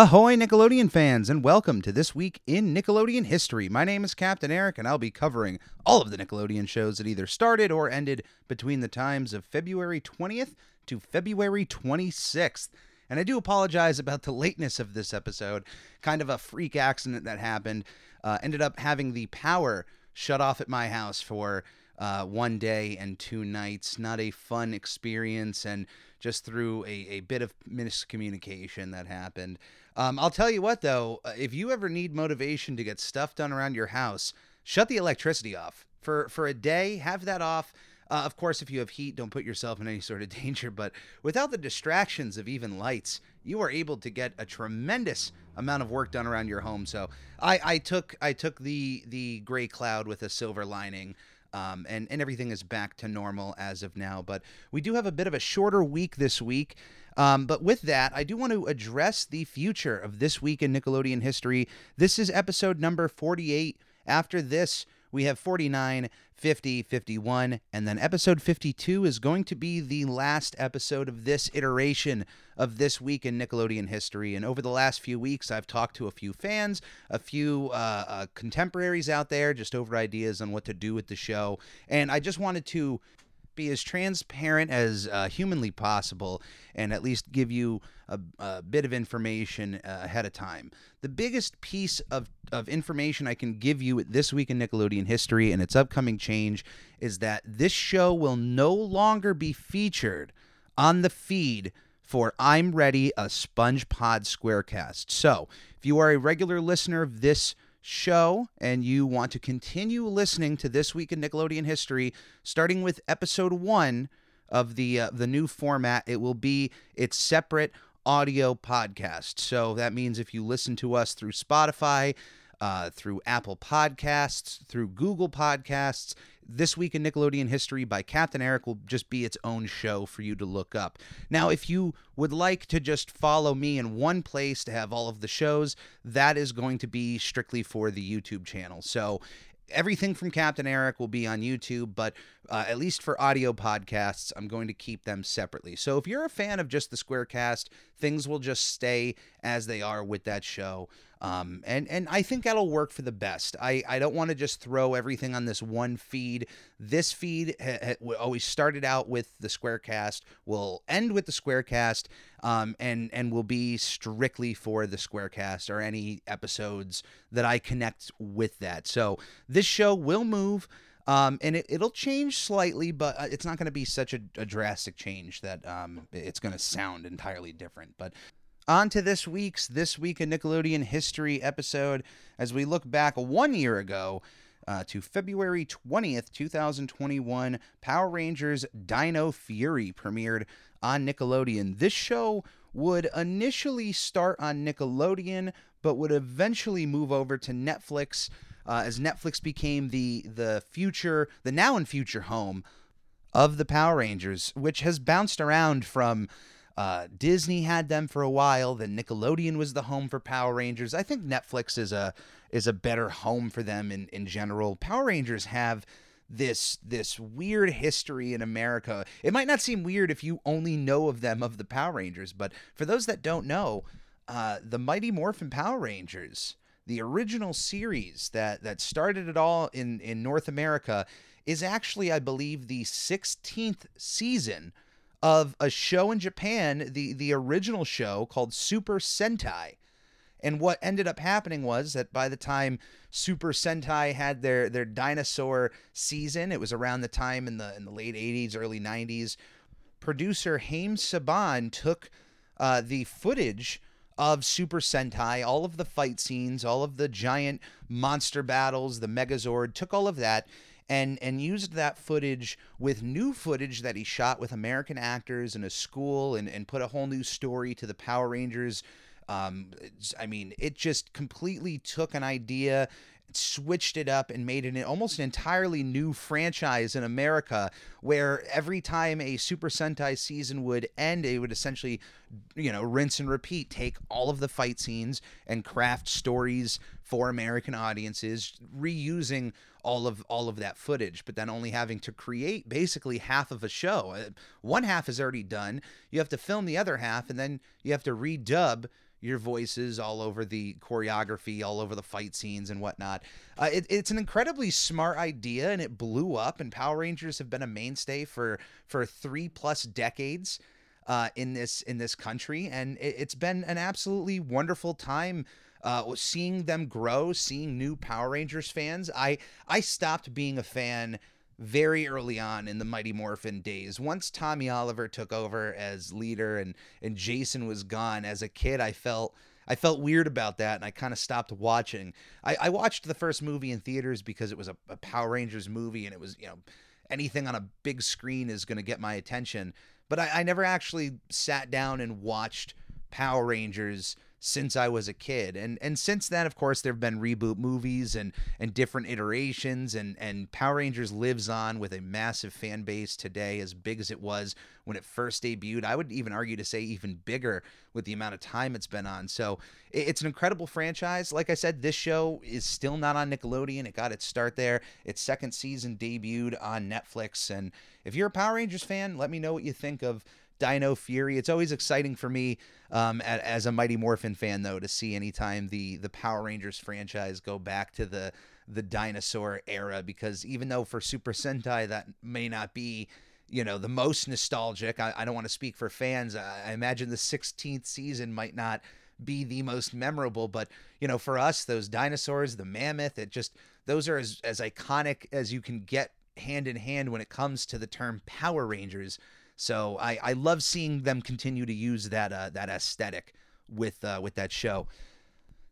Ahoy, Nickelodeon fans, and welcome to This Week in Nickelodeon History. My name is Captain Eric, and I'll be covering all of the Nickelodeon shows that either started or ended between the times of February 20th to February 26th. And I do apologize about the lateness of this episode. Kind of a freak accident that happened. Uh, ended up having the power shut off at my house for uh, one day and two nights. Not a fun experience, and just through a, a bit of miscommunication that happened. Um, I'll tell you what, though, uh, if you ever need motivation to get stuff done around your house, shut the electricity off for for a day. Have that off. Uh, of course, if you have heat, don't put yourself in any sort of danger. But without the distractions of even lights, you are able to get a tremendous amount of work done around your home. So I, I took I took the the gray cloud with a silver lining. Um, and, and everything is back to normal as of now. But we do have a bit of a shorter week this week. Um, but with that, I do want to address the future of this week in Nickelodeon history. This is episode number 48. After this, we have 49, 50, 51, and then episode 52 is going to be the last episode of this iteration of this week in Nickelodeon history. And over the last few weeks, I've talked to a few fans, a few uh, uh, contemporaries out there, just over ideas on what to do with the show. And I just wanted to be as transparent as uh, humanly possible and at least give you a, a bit of information uh, ahead of time. The biggest piece of, of information I can give you this week in Nickelodeon history and its upcoming change is that this show will no longer be featured on the feed for I'm Ready, a Sponge Pod Squarecast. So, if you are a regular listener of this show and you want to continue listening to This Week in Nickelodeon History, starting with episode one of the uh, the new format, it will be its separate audio podcast. So that means if you listen to us through Spotify, uh, through Apple Podcasts, through Google Podcasts. This Week in Nickelodeon History by Captain Eric will just be its own show for you to look up. Now, if you would like to just follow me in one place to have all of the shows, that is going to be strictly for the YouTube channel. So everything from Captain Eric will be on YouTube, but uh, at least for audio podcasts, I'm going to keep them separately. So if you're a fan of just the Squarecast, things will just stay as they are with that show. Um, and and I think that'll work for the best. I, I don't want to just throw everything on this one feed. This feed ha- ha- always started out with the Squarecast, will end with the Squarecast, um, and and will be strictly for the Squarecast or any episodes that I connect with that. So this show will move. Um, and it, it'll change slightly, but uh, it's not going to be such a, a drastic change that um, it's going to sound entirely different. But on to this week's This Week in Nickelodeon History episode as we look back one year ago uh, to February 20th, 2021. Power Rangers Dino Fury premiered on Nickelodeon. This show would initially start on Nickelodeon, but would eventually move over to Netflix uh, as Netflix became the the future, the now and future home of the Power Rangers, which has bounced around from uh, Disney had them for a while. Then Nickelodeon was the home for Power Rangers. I think Netflix is a is a better home for them in, in general. Power Rangers have this this weird history in America. It might not seem weird if you only know of them of the Power Rangers, but for those that don't know, uh, the Mighty Morphin Power Rangers, the original series that that started it all in in North America, is actually, I believe, the 16th season of a show in Japan, the the original show called Super Sentai. And what ended up happening was that by the time Super Sentai had their their dinosaur season, it was around the time in the in the late 80s, early 90s, producer Haim Saban took uh, the footage of Super Sentai, all of the fight scenes, all of the giant monster battles, the Megazord, took all of that and and used that footage with new footage that he shot with American actors in a school and, and put a whole new story to the Power Rangers. Um, I mean, it just completely took an idea switched it up and made it an, almost an entirely new franchise in America where every time a Super Sentai season would end, it would essentially, you know, rinse and repeat, take all of the fight scenes and craft stories for American audiences, reusing all of all of that footage, but then only having to create basically half of a show. Uh, one half is already done. You have to film the other half and then you have to redub your voices all over the choreography, all over the fight scenes and whatnot. Uh, it, it's an incredibly smart idea, and it blew up. And Power Rangers have been a mainstay for for three plus decades uh, in this in this country, and it, it's been an absolutely wonderful time. Uh, seeing them grow, seeing new Power Rangers fans, I I stopped being a fan very early on in the Mighty Morphin days. Once Tommy Oliver took over as leader and and Jason was gone, as a kid, I felt I felt weird about that, and I kind of stopped watching. I, I, watched the first movie in theaters because it was a, a Power Rangers movie, and it was you know anything on a big screen is going to get my attention. But I, I never actually sat down and watched Power Rangers since I was a kid. And and since then, of course, there have been reboot movies and and different iterations and and Power Rangers lives on with a massive fan base today as big as it was when it first debuted. I would even argue to say even bigger with the amount of time it's been on. So it's an incredible franchise. Like I said, this show is still not on Nickelodeon. It got its start there. Its second season debuted on Netflix. And if you're a Power Rangers fan, let me know what you think of Dino Fury. It's always exciting for me um, as a Mighty Morphin fan, though, to see anytime the the Power Rangers franchise go back to the the dinosaur era, because even though for Super Sentai that may not be you know the most nostalgic i, I don't want to speak for fans I, I imagine the 16th season might not be the most memorable but you know for us those dinosaurs the mammoth it just those are as, as iconic as you can get hand in hand when it comes to the term power rangers so I, I love seeing them continue to use that uh, that aesthetic with uh, with that show.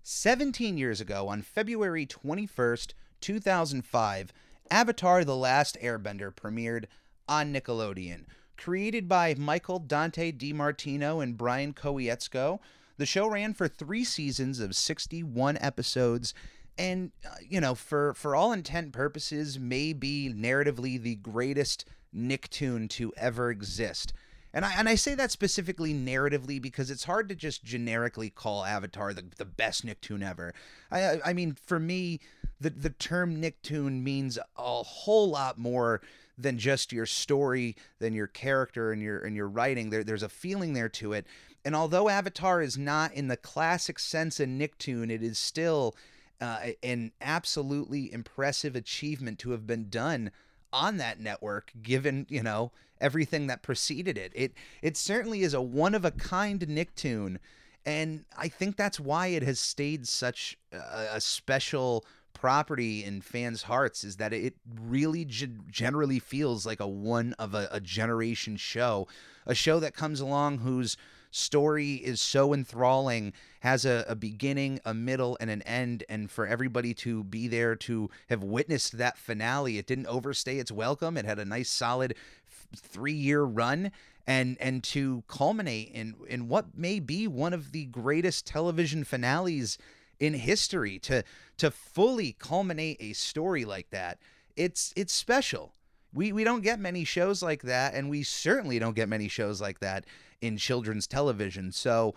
17 years ago, on February 21st, 2005, Avatar The Last Airbender premiered on Nickelodeon. Created by Michael Dante DiMartino and Brian Konietzko, the show ran for three seasons of 61 episodes and, uh, you know, for, for all intent purposes, may be narratively the greatest Nicktoon to ever exist. And I and I say that specifically narratively because it's hard to just generically call Avatar the, the best Nicktoon ever. I I mean for me the the term Nicktoon means a whole lot more than just your story, than your character and your and your writing. There there's a feeling there to it. And although Avatar is not in the classic sense of Nicktoon, it is still uh, an absolutely impressive achievement to have been done on that network given you know everything that preceded it. It it certainly is a one of a kind nicktoon and i think that's why it has stayed such a, a special property in fans hearts is that it really g- generally feels like a one of a, a generation show a show that comes along whose story is so enthralling, has a, a beginning, a middle, and an end. And for everybody to be there to have witnessed that finale, it didn't overstay its welcome. It had a nice, solid three year run. And, and to culminate in, in what may be one of the greatest television finales in history to to fully culminate a story like that it's it's special we we don't get many shows like that and we certainly don't get many shows like that in children's television. So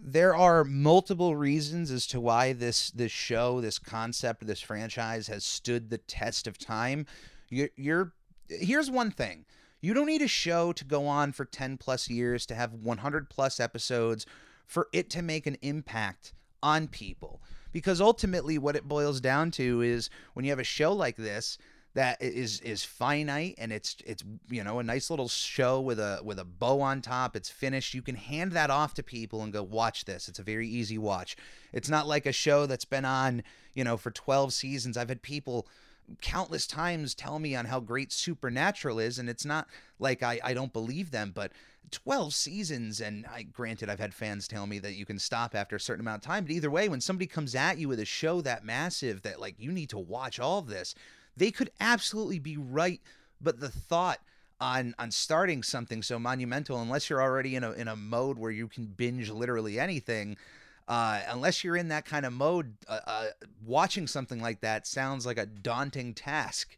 there are multiple reasons as to why this this show, this concept, this franchise has stood the test of time. You're, you're here's one thing. You don't need a show to go on for 10 plus years to have 100 plus episodes for it to make an impact on people. Because ultimately, what it boils down to is when you have a show like this, that is is finite and it's it's you know a nice little show with a with a bow on top. It's finished. You can hand that off to people and go watch this. It's a very easy watch. It's not like a show that's been on you know for 12 seasons. I've had people countless times tell me on how great supernatural is and it's not like i i don't believe them but 12 seasons and i granted i've had fans tell me that you can stop after a certain amount of time but either way when somebody comes at you with a show that massive that like you need to watch all of this they could absolutely be right, but the thought on on starting something so monumental, unless you're already in a in a mode where you can binge literally anything, uh, unless you're in that kind of mode, uh, uh, watching something like that sounds like a daunting task.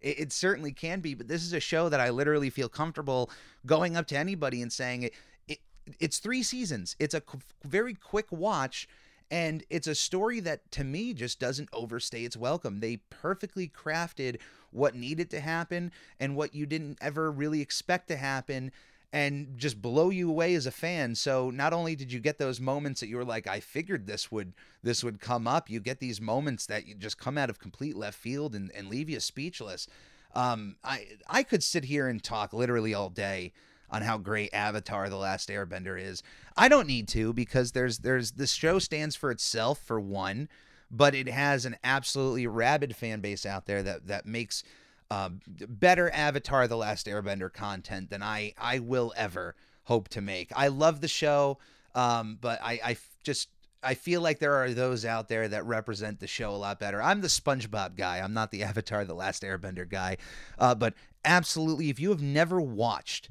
It, it, certainly can be, but this is a show that I literally feel comfortable going up to anybody and saying it. it it's three seasons. It's a qu- very quick watch, and it's a story that to me just doesn't overstay its welcome. They perfectly crafted what needed to happen and what you didn't ever really expect to happen and just blow you away as a fan. So not only did you get those moments that you were like, I figured this would this would come up, you get these moments that you just come out of complete left field and, and leave you speechless. Um, I I could sit here and talk literally all day on how great Avatar: The Last Airbender is. I don't need to because there's there's this show stands for itself for one, but it has an absolutely rabid fan base out there that that makes uh, better Avatar: The Last Airbender content than I I will ever hope to make. I love the show, um, but I I just I feel like there are those out there that represent the show a lot better. I'm the SpongeBob guy. I'm not the Avatar: The Last Airbender guy. Uh, but absolutely, if you have never watched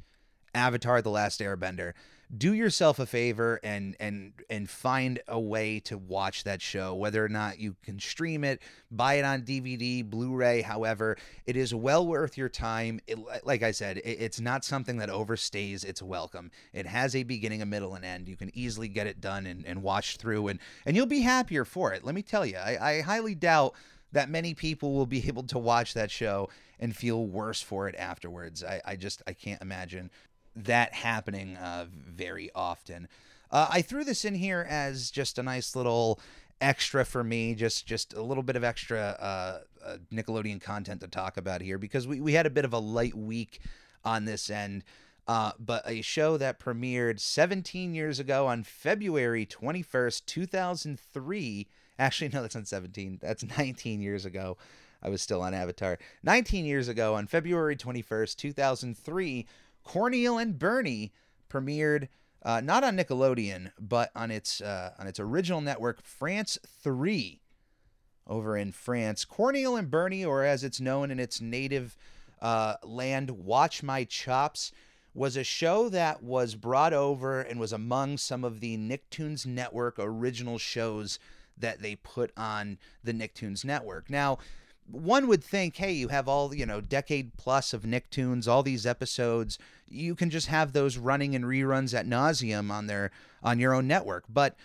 Avatar: The Last Airbender, do yourself a favor and and and find a way to watch that show. Whether or not you can stream it buy it on dvd blu-ray however it is well worth your time. It, like i said it, it's not something that overstays its welcome. It has a beginning a middle and end. You can easily get it done and, and watch through and and you'll be happier for it. Let me tell you I, I highly doubt that many people will be able to watch that show and feel worse for it afterwards. I, I just I can't imagine that happening uh, very often. Uh, I threw this in here as just a nice little extra for me, just just a little bit of extra uh, uh, Nickelodeon content to talk about here because we, we had a bit of a light week on this end. Uh, but a show that premiered 17 years ago on February 21st, 2003. Actually, no, that's not 17. That's 19 years ago. I was still on Avatar. 19 years ago on February 21st, 2003 Corneil and Bernie premiered uh, not on Nickelodeon, but on its uh, on its original network, France Three, over in France. Corneil and Bernie, or as it's known in its native uh, land, Watch My Chops, was a show that was brought over and was among some of the Nicktoons Network original shows that they put on the Nicktoons Network. Now one would think, hey, you have all, you know, decade plus of Nicktoons, all these episodes, you can just have those running in reruns at nauseum on their on your own network. But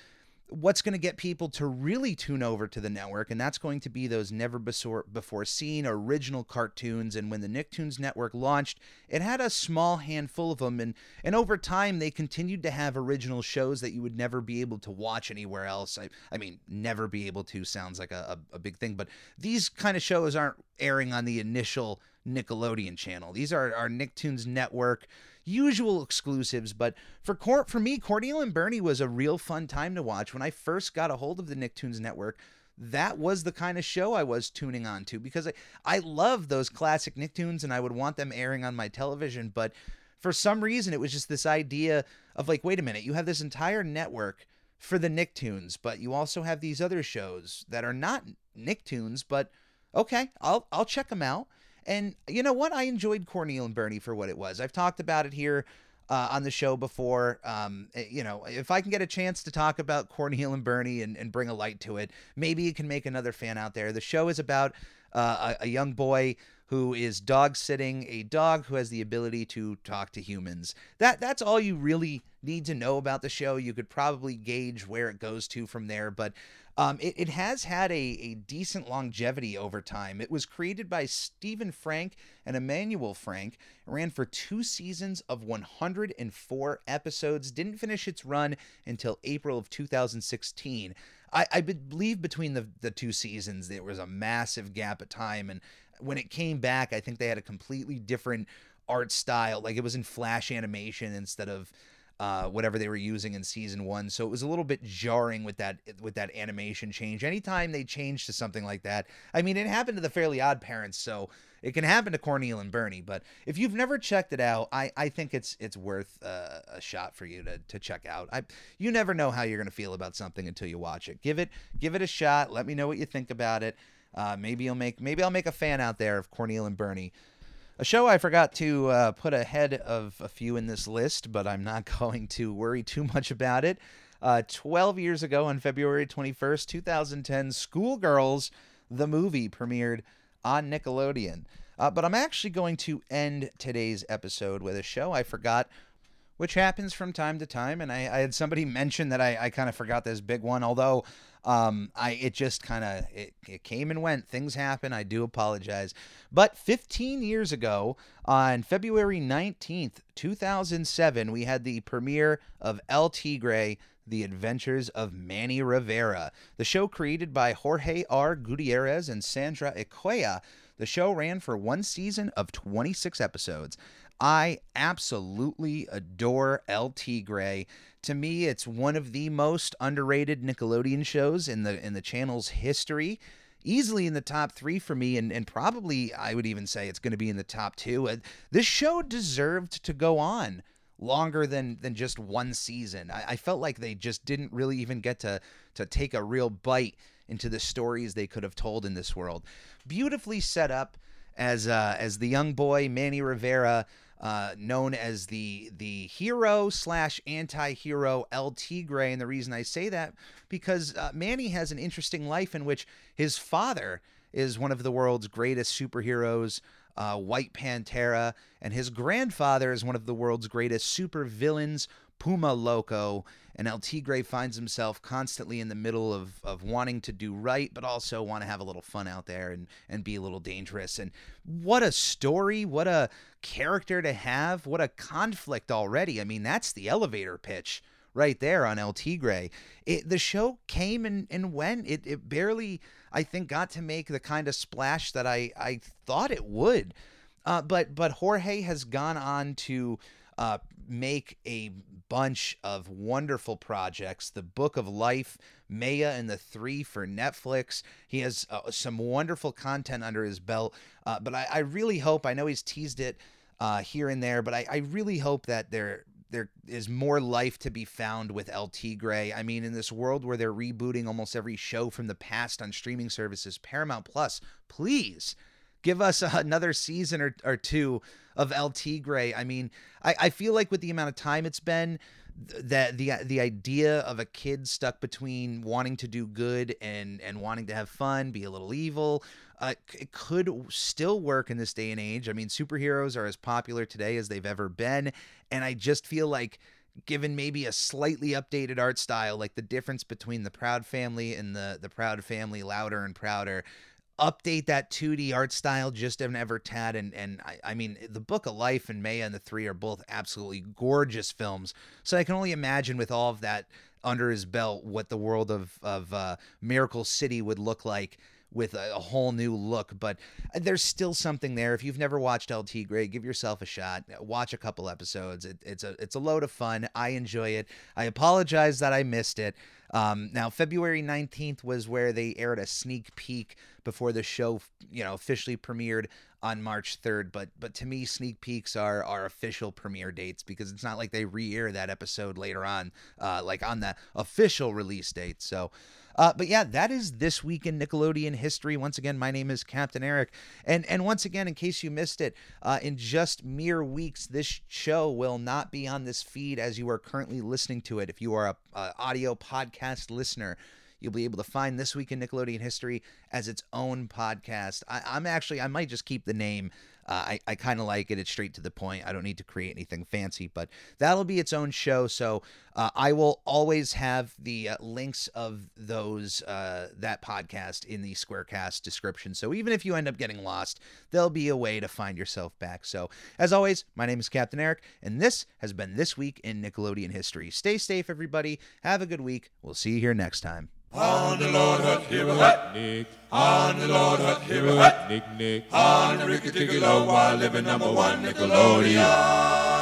what's going to get people to really tune over to the network, and that's going to be those never before seen original cartoons. And when the Nicktoons Network launched, it had a small handful of them, and and over time they continued to have original shows that you would never be able to watch anywhere else. I I mean, never be able to sounds like a, a, a big thing, but these kind of shows aren't airing on the initial Nickelodeon channel. These are our Nicktoons Network usual exclusives. But for Cor- for me, Corneil and Bernie was a real fun time to watch. When I first got a hold of the Nicktoons Network, that was the kind of show I was tuning on to because I, I love those classic Nicktoons and I would want them airing on my television. But for some reason, it was just this idea of like, wait a minute, you have this entire network for the Nicktoons, but you also have these other shows that are not Nicktoons, but okay, I'll I'll check them out. And you know what? I enjoyed Corneil and Bernie for what it was. I've talked about it here uh, on the show before. Um, eh, you know, if I can get a chance to talk about Corneil and Bernie and, and bring a light to it, maybe it can make another fan out there. The show is about uh, a, a young boy who is dog sitting a dog who has the ability to talk to humans. That that's all you really need to know about the show. You could probably gauge where it goes to from there, but um, it, it has had a, a decent longevity over time. It was created by Stephen Frank and Emmanuel Frank. Ran for two seasons of 104 episodes. Didn't finish its run until April of 2016. I, I believe between the, the two seasons there was a massive gap of time, and when it came back, I think they had a completely different art style. Like it was in flash animation instead of uh, whatever they were using in season one. So it was a little bit jarring with that with that animation change. Anytime they change to something like that, I mean, it happened to the Fairly Odd Parents, so it can happen to Corneil and Bernie. But if you've never checked it out, I, I think it's it's worth uh, a shot for you to, to check out. I you never know how you're gonna feel about something until you watch it. Give it give it a shot. Let me know what you think about it. Uh, maybe you'll make maybe I'll make a fan out there of Corneil and Bernie. A show I forgot to uh, put ahead of a few in this list, but I'm not going to worry too much about it. Uh, 12 years ago, on February 21st, 2010, School Gyrls, the movie, premiered on Nickelodeon. Uh, but I'm actually going to end today's episode with a show I forgot, which happens from time to time. And I, I had somebody mention that I, I kind of forgot this big one, although um, I it just kind of it, it came and went. Things happen. I do apologize. But 15 years ago, on February 19th, 2007, we had the premiere of El Tigre. The Adventures of Manny Rivera, the show created by Jorge R. Gutierrez and Sandra Equihua. The show ran for one season of 26 episodes. I absolutely adore El Tigre. To me, it's one of the most underrated Nickelodeon shows in the in the channel's history. Easily in the top three for me, and, and probably I would even say it's going to be in the top two. Uh, this show deserved to go on longer than than just one season. I, I felt like they just didn't really even get to to take a real bite into the stories they could have told in this world. Beautifully set up as uh, as the young boy Manny Rivera uh, known as the the hero slash anti-hero El Tigre. And the reason I say that because uh, Manny has an interesting life in which his father is one of the world's greatest superheroes. Uh, White Pantera, and his grandfather is one of the world's greatest supervillains, Puma Loco, and El Tigre finds himself constantly in the middle of, of wanting to do right, but also want to have a little fun out there and, and be a little dangerous. And what a story, what a character to have, what a conflict already. I mean, that's the elevator pitch right there on El Tigre. It, the show came and, and went. It, it barely, I think, got to make the kind of splash that I, I thought it would. Uh, but but Jorge has gone on to uh, make a bunch of wonderful projects. The Book of Life, Maya and the Three for Netflix. He has uh, some wonderful content under his belt. Uh, but I, I, really hope, I know he's teased it uh, here and there, but I, I really hope that there there is more life to be found with El Tigre. I mean, in this world where they're rebooting almost every show from the past on streaming services, Paramount Plus, please give us another season or, or two of El Tigre. I mean, I, I feel like with the amount of time it's been, that the the idea of a kid stuck between wanting to do good and and wanting to have fun, be a little evil, uh, it could still work in this day and age. I mean, superheroes are as popular today as they've ever been, and I just feel like given maybe a slightly updated art style, like the difference between the Proud Family and the the Proud Family Louder and Prouder, update that 2D art style just an ever tad. And and I, I mean, the Book of Life and Maya and the Three are both absolutely gorgeous films. So I can only imagine with all of that under his belt what the world of of uh, Miracle City would look like with a, a, whole new look. But there's still something there. If you've never watched El Tigre, give yourself a shot. Watch a couple episodes. It, it's a it's a load of fun. I enjoy it. I apologize that I missed it. Um, now February 19th was where they aired a sneak peek before the show, you know, officially premiered on March 3rd. But but to me, sneak peeks are are official premiere dates because it's not like they re-air that episode later on, uh, like on the official release date. So. Uh, but yeah, that is this week in Nickelodeon history. Once again, my name is Captain Eric, and and once again, in case you missed it, uh, in just mere weeks, this show will not be on this feed as you are currently listening to it. If you are a, a audio podcast listener, You'll be able to find This Week in Nickelodeon History as its own podcast. I, am actually, I might just keep the name uh, I, I kind of like it. It's straight to the point. I don't need to create anything fancy, but that'll be its own show. So uh, I will always have the uh, links of those uh, that podcast in the Squarecast description. So even if you end up getting lost, there'll be a way to find yourself back. So as always, my name is Captain Eric, and this has been this week in Nickelodeon history. Stay safe, everybody. Have a good week. We'll see you here next time. On the Lord Hut, here hut, Nick. On the Lord Hut, here hut, Nick, Nick. On the Ricky Ticky Low, while living number one Nickelodeon.